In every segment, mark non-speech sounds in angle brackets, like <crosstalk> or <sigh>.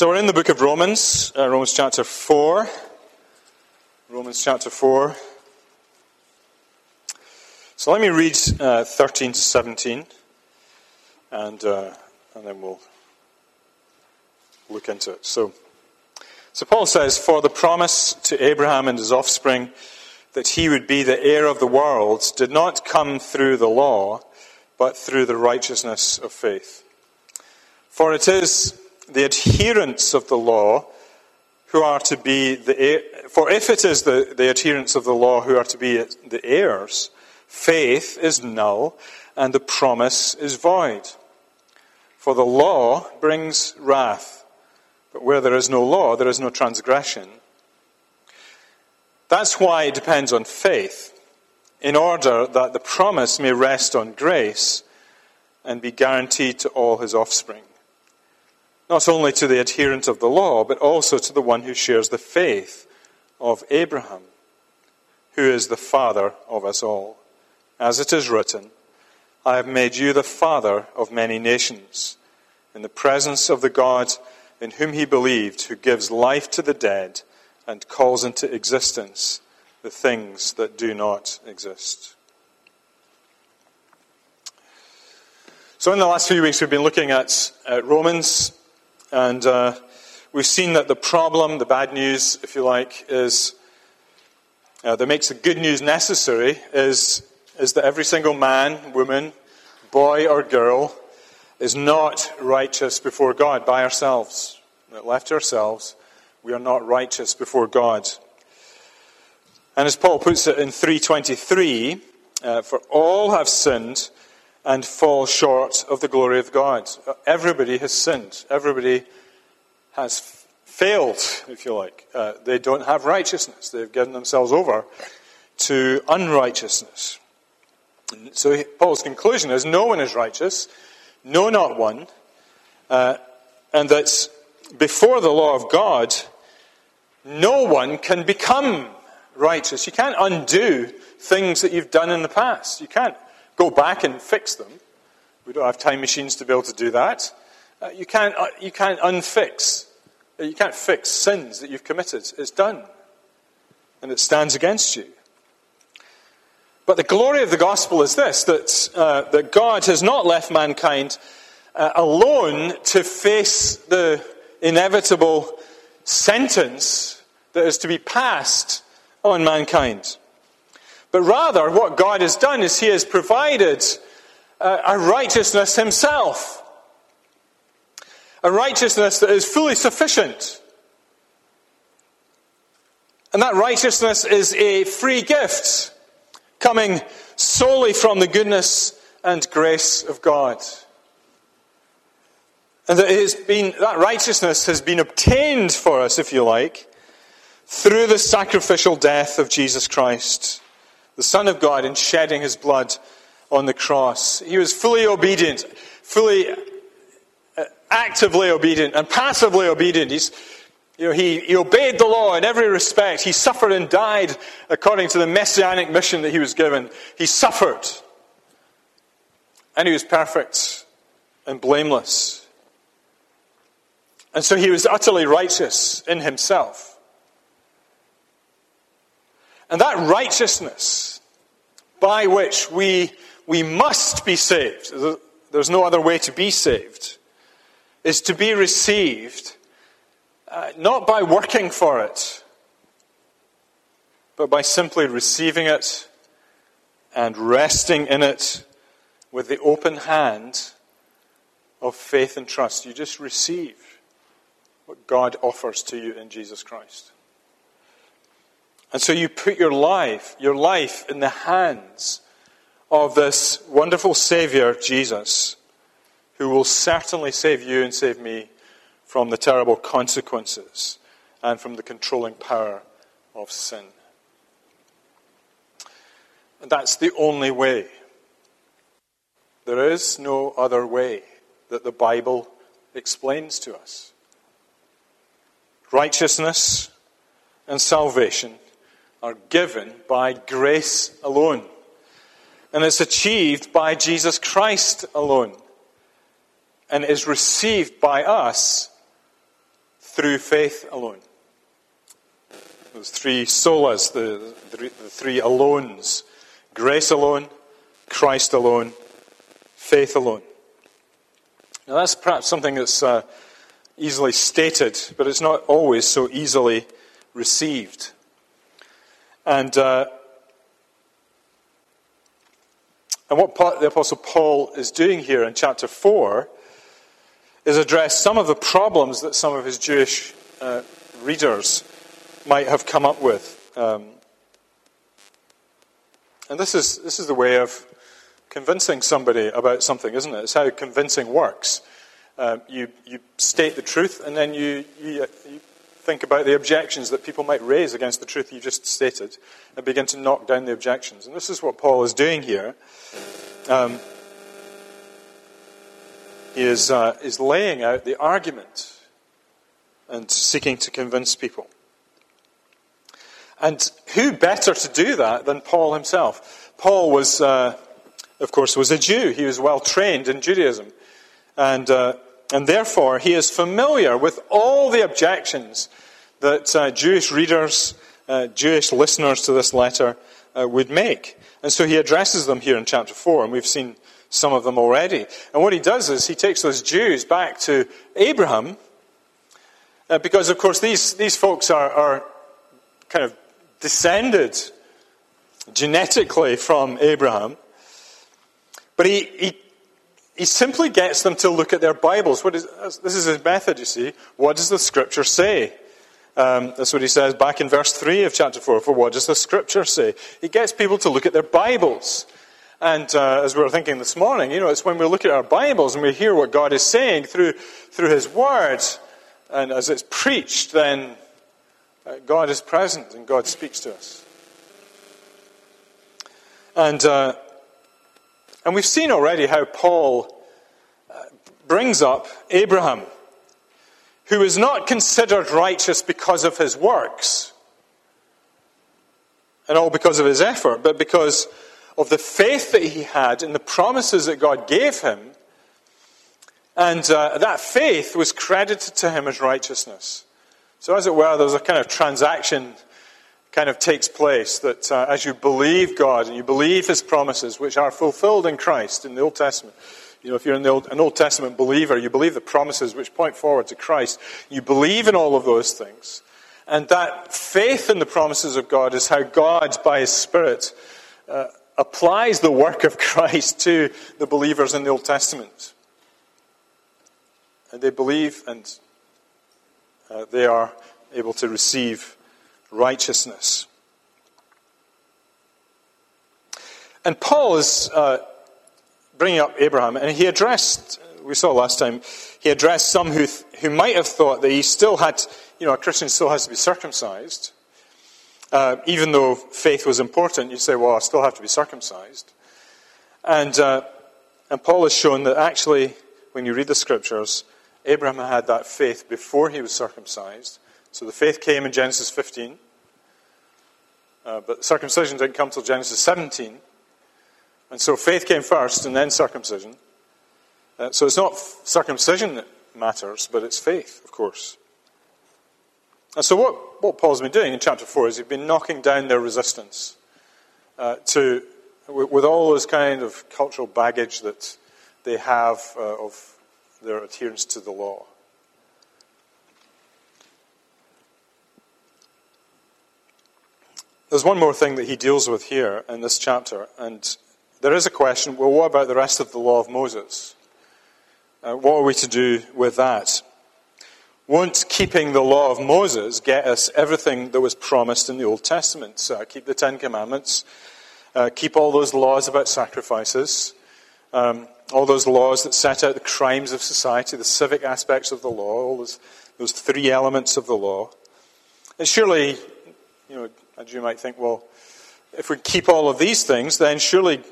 So we're in the book of Romans, uh, Romans chapter 4. Romans chapter 4. So let me read uh, 13 to 17, and, uh, and then we'll look into it. So, so Paul says, For the promise to Abraham and his offspring that he would be the heir of the world did not come through the law, but through the righteousness of faith. For it is the adherents of the law who are to be the for if it is the, the adherents of the law who are to be the heirs, faith is null and the promise is void. For the law brings wrath, but where there is no law, there is no transgression. That's why it depends on faith, in order that the promise may rest on grace and be guaranteed to all his offspring not only to the adherent of the law, but also to the one who shares the faith of Abraham, who is the father of us all. As it is written, I have made you the father of many nations, in the presence of the God in whom he believed, who gives life to the dead and calls into existence the things that do not exist. So, in the last few weeks, we've been looking at, at Romans and uh, we've seen that the problem, the bad news, if you like, is uh, that makes the good news necessary is, is that every single man, woman, boy, or girl is not righteous before God by ourselves. Left to ourselves, we are not righteous before God. And as Paul puts it in 323, uh, for all have sinned and fall short of the glory of God. Everybody has sinned. Everybody has failed, if you like. Uh, they don't have righteousness. They've given themselves over to unrighteousness. So Paul's conclusion is no one is righteous, no, not one, uh, and that before the law of God, no one can become righteous. You can't undo things that you've done in the past. You can't go back and fix them. We don't have time machines to be able to do that. Uh, you, can't, uh, you can't unfix. Uh, you can't fix sins that you've committed. It's done. And it stands against you. But the glory of the gospel is this that, uh, that God has not left mankind uh, alone to face the inevitable sentence that is to be passed on mankind. But rather, what God has done is He has provided uh, a righteousness Himself. A righteousness that is fully sufficient. And that righteousness is a free gift coming solely from the goodness and grace of God. And that, it has been, that righteousness has been obtained for us, if you like, through the sacrificial death of Jesus Christ the Son of God, in shedding his blood on the cross. He was fully obedient, fully uh, actively obedient, and passively obedient. He's, you know, he, he obeyed the law in every respect. He suffered and died according to the messianic mission that he was given. He suffered. And he was perfect and blameless. And so he was utterly righteous in himself. And that righteousness by which we, we must be saved, there's no other way to be saved, is to be received uh, not by working for it, but by simply receiving it and resting in it with the open hand of faith and trust. You just receive what God offers to you in Jesus Christ. And so you put your life, your life in the hands of this wonderful Savior, Jesus, who will certainly save you and save me from the terrible consequences and from the controlling power of sin. And that's the only way. There is no other way that the Bible explains to us. Righteousness and salvation are given by grace alone. And it's achieved by Jesus Christ alone. And is received by us through faith alone. Those three solas, the, the, three alones grace alone, Christ alone, faith alone. Now, that's perhaps something that's uh, easily stated, but it's not always so easily received. And, uh, and what the Apostle Paul is doing here in chapter 4 is address some of the problems that some of his Jewish uh, readers might have come up with. Um, and this is, this is the way of convincing somebody about something, isn't it? It's how convincing works. Uh, you, you state the truth, and then you, you, you think about the objections that people might raise against the truth you just stated and begin to knock down the objections. And this is what Paul is doing here. Um, he is, uh, is laying out the argument and seeking to convince people. And who better to do that than Paul himself? Paul was, uh, of course, was a Jew. He was well trained in Judaism. And, uh, and therefore, he is familiar with all the objections that uh, Jewish readers, uh, Jewish listeners to this letter uh, would make. And so he addresses them here in chapter 4, and we've seen some of them already. And what he does is he takes those Jews back to Abraham, uh, because, of course, these, these folks are, are kind of descended genetically from Abraham. But he, he, he simply gets them to look at their Bibles. This is his method, you see. What does the Scripture say? Um, that's what he says back in verse 3 of chapter 4. For what does the Scripture say? He gets people to look at their Bibles. And uh, as we were thinking this morning, you know, it's when we look at our Bibles and we hear what God is saying through, through His Word, and as it's preached, then uh, God is present and God speaks to us. And, uh, and we've seen already how Paul uh, brings up Abraham, who is not considered righteous because of his works, and all because of his effort, but because of the faith that he had in the promises that God gave him. And uh, that faith was credited to him as righteousness. So, as it were, there's a kind of transaction kind of takes place that uh, as you believe God and you believe His promises, which are fulfilled in Christ in the Old Testament, you know, if you're Old, an Old Testament believer, you believe the promises which point forward to Christ. You believe in all of those things. And that faith in the promises of God is how God, by His Spirit, uh, applies the work of <laughs> Christ to the believers in the Old Testament. And they believe and uh, they are able to receive righteousness. And Paul is uh, bringing up Abraham, and he addressed, we saw last time, he addressed some who, th- who might have thought that he still had, you know, a Christian still has to be circumcised. Uh, even though faith was important, you say, well, I still have to be circumcised. And, uh, and Paul has shown that actually, when you read the scriptures, Abraham had that faith before he was circumcised. So the faith came in Genesis 15, uh, but circumcision didn't come till Genesis 17. And so faith came first and then circumcision. Uh, so it's not circumcision that matters, but it's faith, of course. And so what, what Paul's been doing in chapter 4 is he's been knocking down their resistance uh, to, with, with, all those kind of cultural baggage that they have uh, of their adherence to the law. There's one more thing that he deals with here in this chapter, and there is a question well, what about the rest of the law of Moses? Uh, what are we to do with that? Won't keeping the law of Moses get us everything that was promised in the Old Testament? Uh, keep the Ten Commandments, uh, keep all those laws about sacrifices, um, all those laws that set out the crimes of society, the civic aspects of the law, all those, those three elements of the law. And surely, you know, as you might think, well, if we keep all of these things, then surely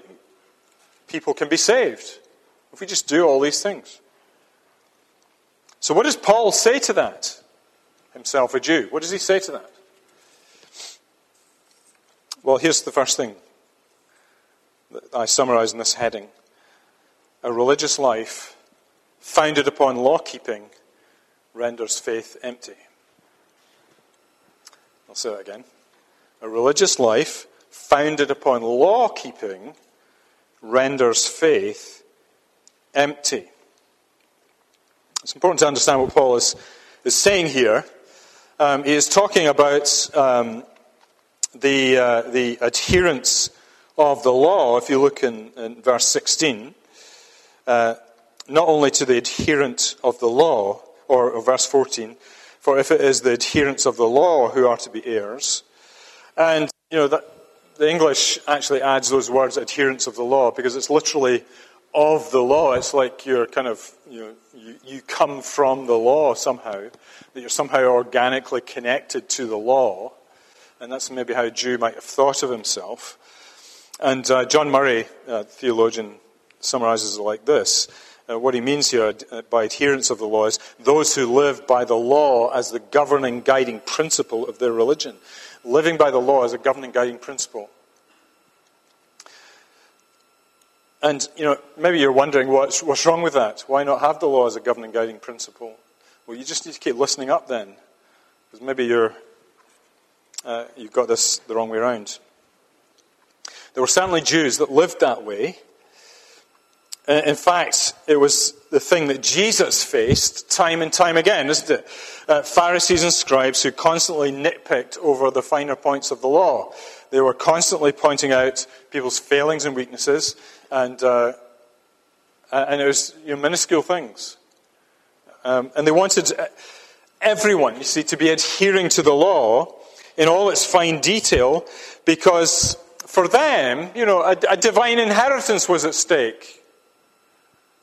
people can be saved. If we just do all these things. So, what does Paul say to that? Himself a Jew. What does he say to that? Well, here's the first thing that I summarize in this heading a religious life founded upon law keeping renders faith empty. I'll say that again. A religious life founded upon law keeping renders faith empty. It's important to understand what Paul is, is saying here. Um, he is talking about um, the, uh, the adherence of the law, if you look in, in verse 16, uh, not only to the adherent of the law, or, or verse 14, for if it is the adherents of the law who are to be heirs, and you know that the English actually adds those words adherents of the law because it's literally of the law. It's like you're kind of you know you, you come from the law somehow, that you're somehow organically connected to the law, and that's maybe how a Jew might have thought of himself. And uh, John Murray, uh, theologian, summarizes it like this. Uh, what he means here uh, by adherents of the law is those who live by the law as the governing, guiding principle of their religion. Living by the law as a governing, guiding principle. And, you know, maybe you're wondering what's, what's wrong with that? Why not have the law as a governing, guiding principle? Well, you just need to keep listening up then. Because maybe you're, uh, you've got this the wrong way around. There were certainly Jews that lived that way. In fact, it was the thing that Jesus faced time and time again, isn't it? Uh, Pharisees and scribes who constantly nitpicked over the finer points of the law. They were constantly pointing out people's failings and weaknesses, and, uh, and it was you know, minuscule things. Um, and they wanted everyone, you see, to be adhering to the law in all its fine detail because for them, you know, a, a divine inheritance was at stake.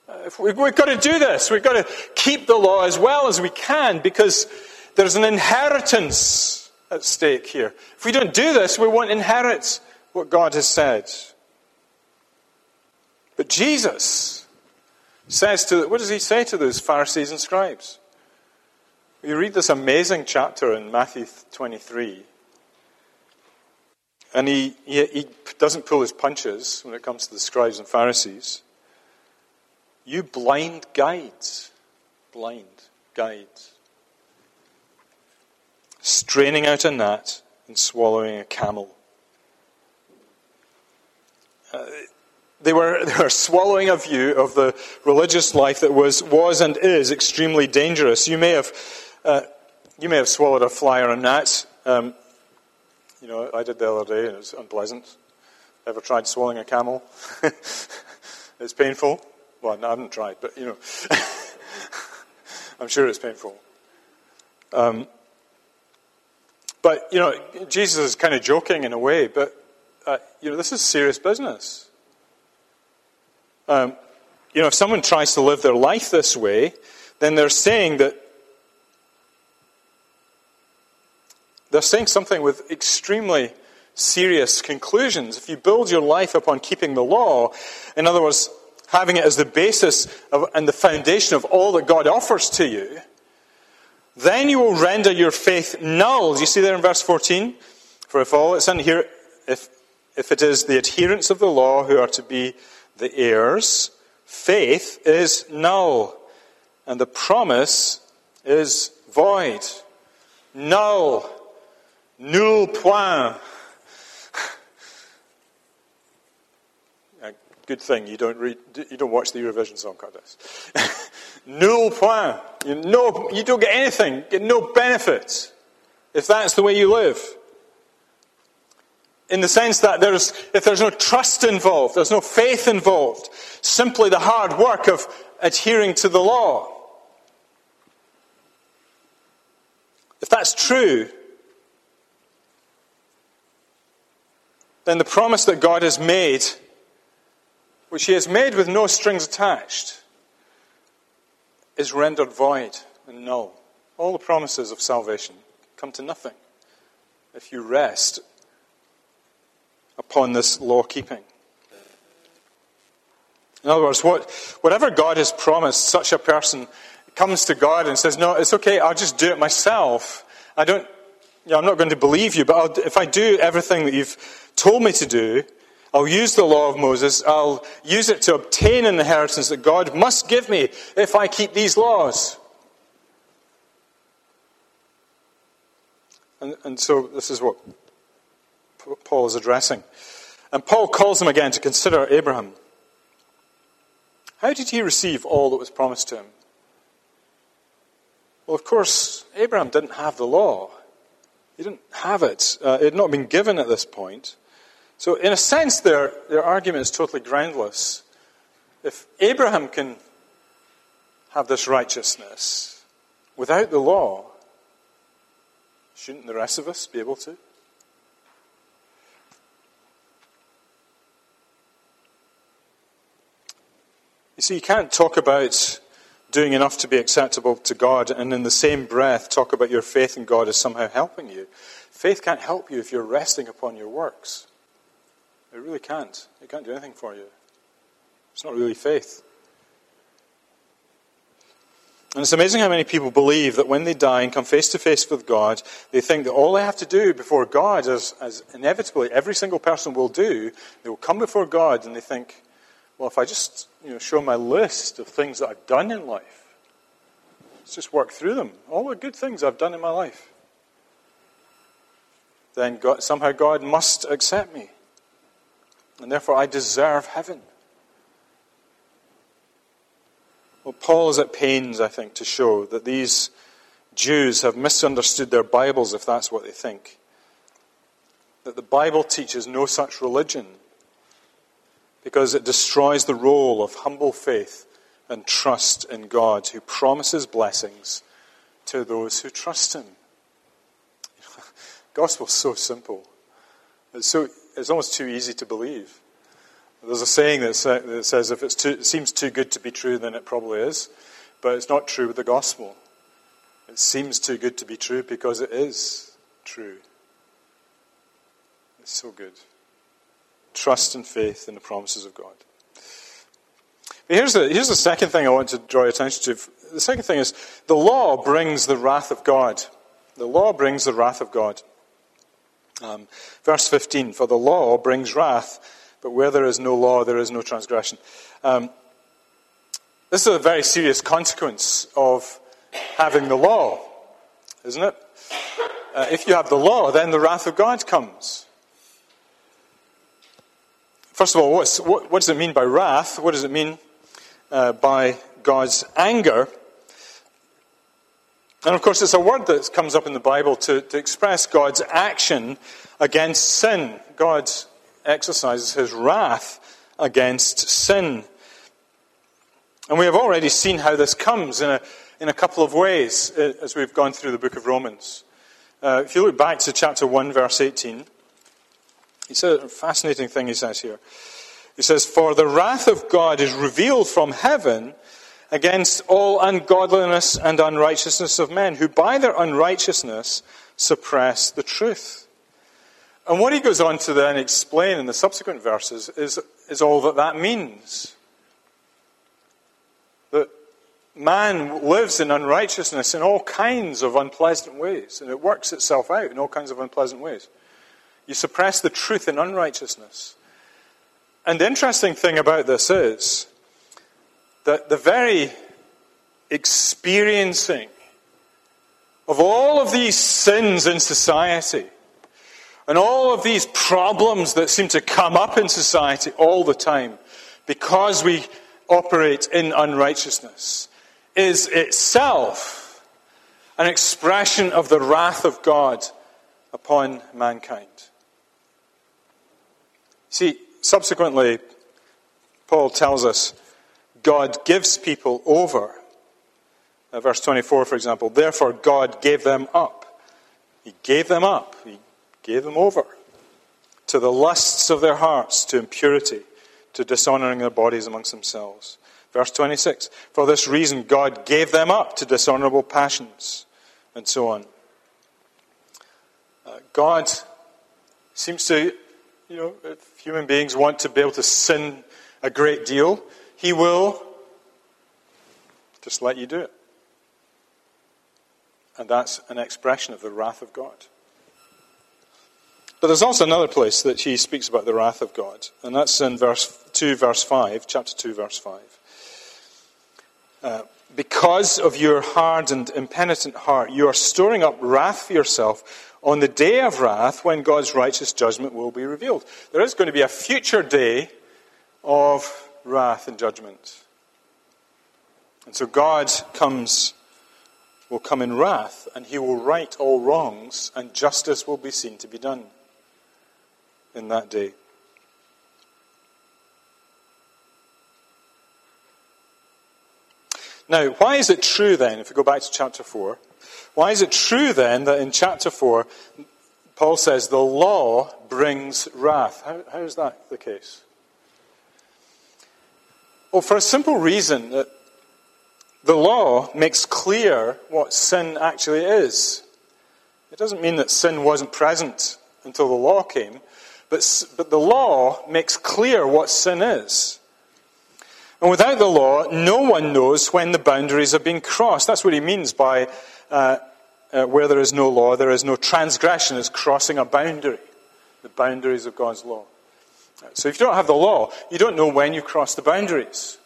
Uh, we, we've got to do this. We've got to keep the law as well as we can because there's an inheritance at stake here. If we don't do this, we won't inherit what God has said. But Jesus says to, what does he say to those Pharisees and scribes? You read this amazing chapter in Matthew 23. And he, he, he doesn't pull his punches when it comes to the scribes and Pharisees. You blind guides, blind guides, straining out a gnat and swallowing a camel. Uh, they were, <laughs> they were swallowing a view of the religious life that was, was and is extremely dangerous. You may have, uh, you may have swallowed a fly or a gnat. Um, you know, I did the other day, and it was unpleasant. Ever tried swallowing a camel? <laughs> it's painful. Well, no, I haven't tried, but you know, <laughs> I'm sure it's painful. Um, but you know, Jesus is kind of joking in a way, but uh, you know, this is serious business. Um, you know, if someone tries to live their life this way, then they're saying that They're saying something with extremely serious conclusions. If you build your life upon keeping the law, in other words, having it as the basis of, and the foundation of all that God offers to you, then you will render your faith null. You see there in verse 14? For if all it's in here, if, if it is the adherents of the law who are to be the heirs, faith is null, and the promise is void. Null. Nul point. Good thing you don't read, you don't watch the Eurovision Song Contest. <laughs> Nul point. You, no, you don't get anything, get no benefit if that's the way you live. In the sense that there's, if there's no trust involved, there's no faith involved, simply the hard work of adhering to the law. If that's true, then the promise that God has made, which He has made with no strings attached, is rendered void and null. All the promises of salvation come to nothing if you rest upon this law keeping. In other words, what, whatever God has promised, such a person comes to God and says, No, it's okay, I'll just do it myself. I don't, you know, I'm not going to believe you, but I'll, if I do everything that you've told me to do, I'll use the law of Moses. I'll use it to obtain an inheritance that God must give me if I keep these laws. And, and so this is what Paul is addressing. And Paul calls them again to consider Abraham. How did he receive all that was promised to him? Well, of course, Abraham didn't have the law. He didn't have it. Uh, it had not been given at this point. So, in a sense, their, their argument is totally groundless. If Abraham can have this righteousness without the law, shouldn't the rest of us be able to? You see, you can't talk about doing enough to be acceptable to God and in the same breath talk about your faith in God as somehow helping you. Faith can't help you if you're resting upon your works. It really can't. It can't do anything for you. It's not really faith. And it's amazing how many people believe that when they die and come face to face with God, they think that all they have to do before God, as, as inevitably every single person will do, they will come before God and they think, well, if I just you know, show my list of things that I've done in life, let's just work through them, all the good things I've done in my life, then God, somehow God must accept me. And therefore I deserve heaven. Well, Paul is at pains, I think, to show that these Jews have misunderstood their Bibles if that's what they think. That the Bible teaches no such religion because it destroys the role of humble faith and trust in God who promises blessings to those who trust Him. <laughs> Gospel's so simple. It's, so, it's almost too easy to believe. There's a saying that, says if too, it seems too good to be true, then it probably is. But it's not true with the gospel. It seems too good to be true because it is true. It's so good trust and faith in the promises of God. But here's the, here's the second thing I want to draw your attention to. The second thing is the law brings the wrath of God. The law brings the wrath of God. Um, verse 15 For the law brings wrath, but where there is no law, there is no transgression. Um, this is a very serious consequence of having the law, isn't it? Uh, if you have the law, then the wrath of God comes. First of all, what, what, does it mean by wrath? What does it mean uh, by God's anger? And of course, it's a word that comes up in the Bible to, to express God's action against sin. God exercises his wrath against sin. And we have already seen how this comes in a, in a couple of ways uh, as we've gone through the book of Romans. Uh, if you look back to chapter 1, verse 18. He says a fascinating thing he says here. He says, For the wrath of God is revealed from heaven against all ungodliness and unrighteousness of men, who by their unrighteousness suppress the truth. And what he goes on to then explain in the subsequent verses is, is all that that means. That man lives in unrighteousness in all kinds of unpleasant ways, and it works itself out in all kinds of unpleasant ways. You suppress the truth in unrighteousness. And the interesting thing about this is that the very experiencing of all of these sins in society and all of these problems that seem to come up in society all the time because we operate in unrighteousness is itself an expression of the wrath of God upon mankind. See, subsequently, Paul tells us God gives people over. Uh, verse 24, for example, therefore God gave them up. He gave them up. He gave them over to the lusts of their hearts, to impurity, to dishonoring their bodies amongst themselves. Verse 26, for this reason God gave them up to dishonorable passions, and so on. Uh, God seems to you know, if human beings want to be able to sin a great deal, He will just let you do it. And that's an expression of the wrath of God. But there's also another place that he speaks about the wrath of God, and that's in verse 2, verse 5, chapter 2, verse 5. Uh, because of your hard and impenitent heart, you are storing up wrath for yourself on the day of wrath when God's righteous judgment will be revealed. There is going to be a future day of wrath and judgment. And so God comes, will come in wrath, and he will right all wrongs, and justice will be seen to be done in that day. Now, why is it true then, if we go back to chapter 4, why is it true then that in chapter 4, Paul says the law brings wrath? How, how is that the case? Well, for a simple reason that the law makes clear what sin actually is. It doesn't mean that sin wasn't present until the law came, but, but the law makes clear what sin is. And without the law, no one knows when the boundaries are being crossed. That's what he means by uh, uh, where there is no law, there is no transgression, it's crossing a boundary, the boundaries of God's law. So if you don't have the law, you don't know when you've crossed the boundaries.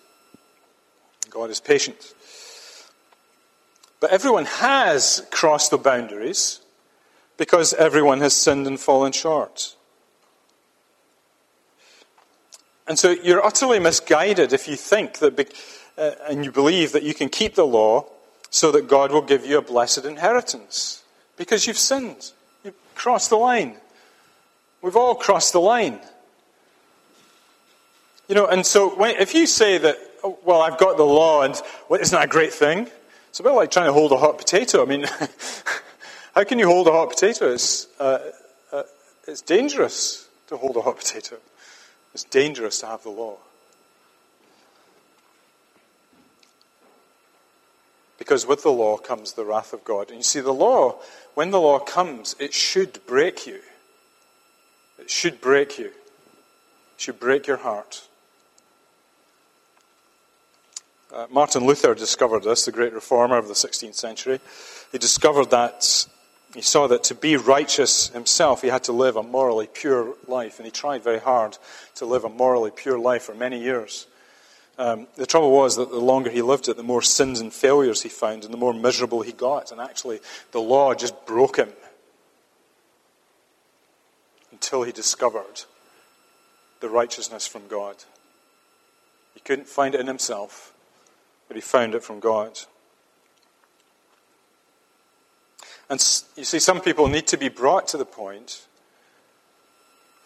God is patient. But everyone has crossed the boundaries because everyone has sinned and fallen short. And so you're utterly misguided if you think that, uh, and you believe that you can keep the law so that God will give you a blessed inheritance. Because you've sinned. You've crossed the line. We've all crossed the line. You know, and so when, if you say that, oh, well, I've got the law and well, isn't that a great thing? It's a bit like trying to hold a hot potato. I mean, <laughs> how can you hold a hot potato? It's, uh, uh, it's dangerous to hold a hot potato. It's dangerous to have the law. Because with the law comes the wrath of God. And you see, the law, when the law comes, it should break you. It should break you. It should break your heart. Uh, Martin Luther discovered this, the great reformer of the 16th century. He discovered that he saw that to be righteous himself, he had to live a morally pure life, and he tried very hard to live a morally pure life for many years. Um, the trouble was that the longer he lived it, the more sins and failures he found, and the more miserable he got. And actually, the law just broke him until he discovered the righteousness from God. He couldn't find it in himself, but he found it from God. And you see, some people need to be brought to the point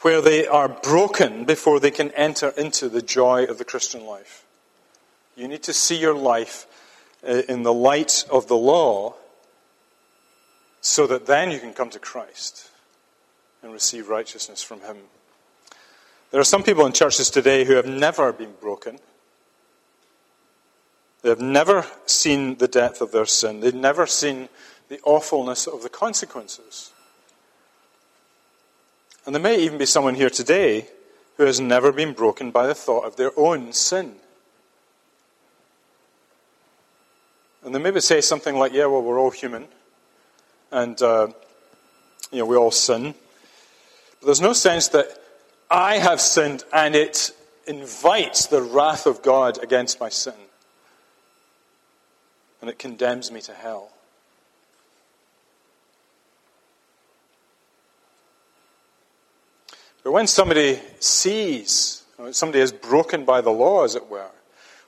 where they are broken before they can enter into the joy of the Christian life. You need to see your life uh, in the light of the law so that then you can come to Christ and receive righteousness from Him. There are some people in churches today who have never been broken. They have never seen the depth of their sin. They've never seen the awfulness of the consequences. And there may even be someone here today who has never been broken by the thought of their own sin. And they maybe say something like, yeah, well, we're all human. And, uh, you know, we all sin. But there's no sense that I have sinned and it invites the wrath of God against my sin. And it condemns me to hell. But when somebody sees, somebody is broken by the law, as it were,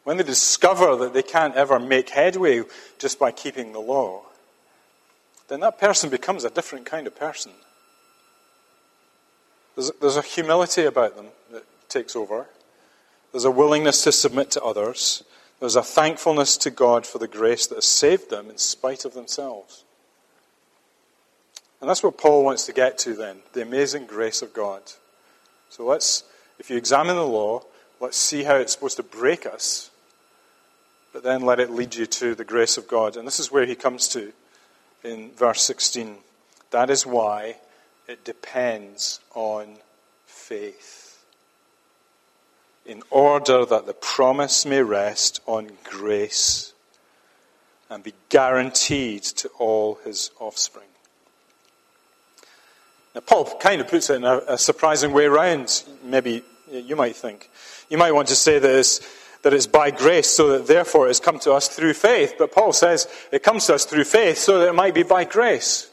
when they discover that they can't ever make headway just by keeping the law, then that person becomes a different kind of person. There's, there's a humility about them that takes over. There's a willingness to submit to others. There's a thankfulness to God for the grace that has saved them in spite of themselves. And that's what Paul wants to get to then the amazing grace of God. So let's, if you examine the law, let's see how it's supposed to break us, but then let it lead you to the grace of God. And this is where he comes to in verse 16. That is why it depends on faith, in order that the promise may rest on grace and be guaranteed to all his offspring. Now, Paul kind of puts it in a, a surprising way around, maybe you might think. You might want to say that it's, that it's by grace, so that therefore it's come to us through faith. But Paul says it comes to us through faith, so that it might be by grace.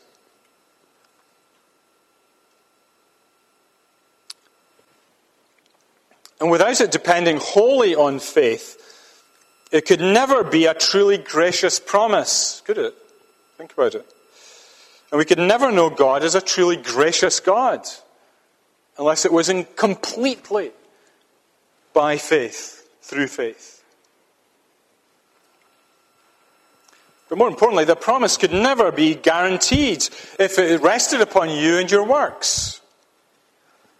And without it depending wholly on faith, it could never be a truly gracious promise, could it? Think about it. And we could never know God as a truly gracious God unless it was in completely by faith, through faith. But more importantly, the promise could never be guaranteed if it rested upon you and your works.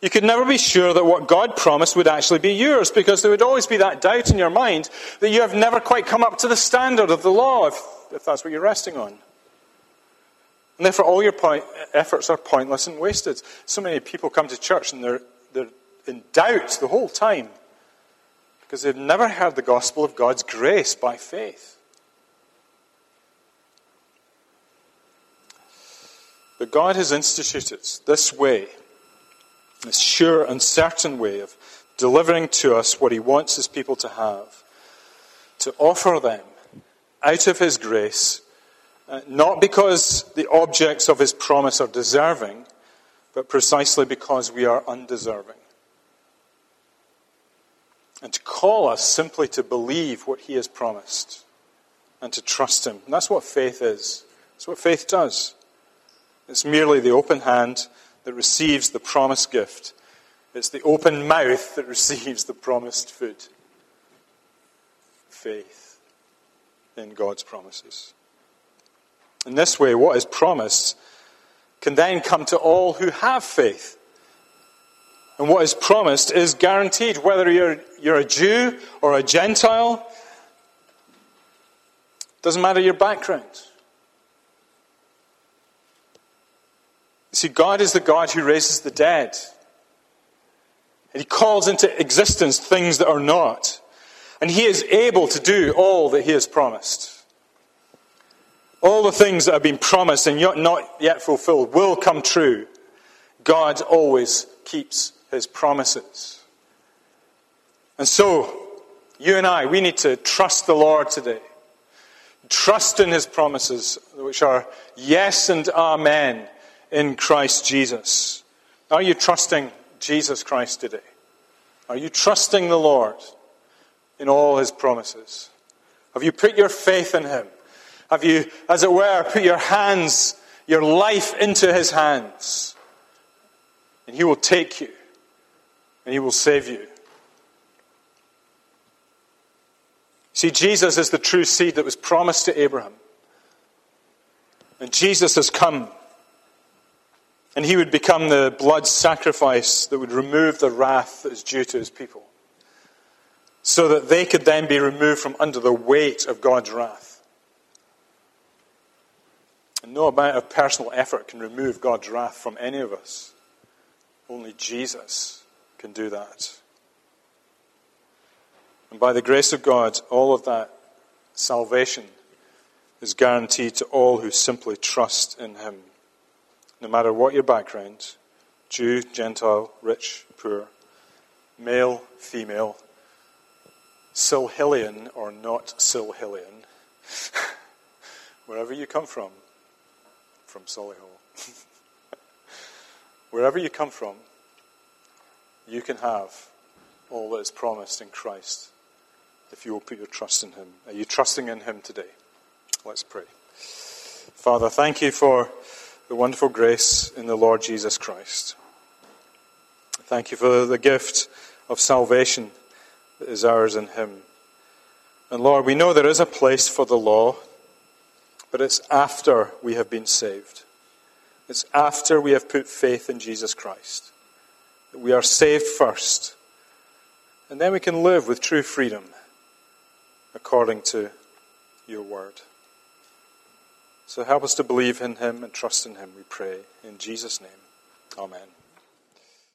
You could never be sure that what God promised would actually be yours because there would always be that doubt in your mind that you have never quite come up to the standard of the law, if, if that's what you're resting on. And therefore, all your point, efforts are pointless and wasted. So many people come to church and they're, they're in doubt the whole time because they've never heard the gospel of God's grace by faith. But God has instituted this way this sure and certain way of delivering to us what He wants His people to have, to offer them out of His grace, uh, not because the objects of His promise are deserving, but precisely because we are undeserving. And to call us simply to believe what He has promised and to trust Him. And that's what faith is. That's what faith does. It's merely the open hand that receives the promised gift. It's the open mouth that <laughs> receives the promised food. Faith in God's promises. In this way, what is promised can then come to all who have faith. And what is promised is guaranteed, whether you're, you're a Jew or a Gentile. Doesn't matter your background. See, God is the God who raises the dead. And He calls into existence things that are not. And He is able to do all that He has promised. All the things that have been promised and not yet fulfilled will come true. God always keeps His promises. And so, you and I, we need to trust the Lord today. Trust in His promises, which are yes and amen in Christ Jesus. Are you trusting Jesus Christ today? Are you trusting the Lord in all his promises? Have you put your faith in him? Have you, as it were, put your hands, your life into his hands? And he will take you and he will save you. See, Jesus is the true seed that was promised to Abraham. And Jesus has come and he would become the blood sacrifice that would remove the wrath that is due to his people. So that they could then be removed from under the weight of God's wrath. And no amount of personal effort can remove God's wrath from any of us. Only Jesus can do that. And by the grace of God, all of that salvation is guaranteed to all who simply trust in Him no matter what your background Jew, Gentile, rich, poor, male, female, Silhillian or not Silhillian, <laughs> wherever you come from, from Solihull, <laughs> wherever you come from, you can have all that is promised in Christ if you will put your trust in Him. Are you trusting in Him today? Let's pray. Father, thank you for the wonderful grace in the Lord Jesus Christ. Thank you for the gift of salvation that is ours in Him. And Lord, we know there is a place for the law, but it's after we have been saved. It's after we have put faith in Jesus Christ that we are saved first. And then we can live with true freedom according to your word. So help us to believe in him and trust in him, we pray. In Jesus' name, amen.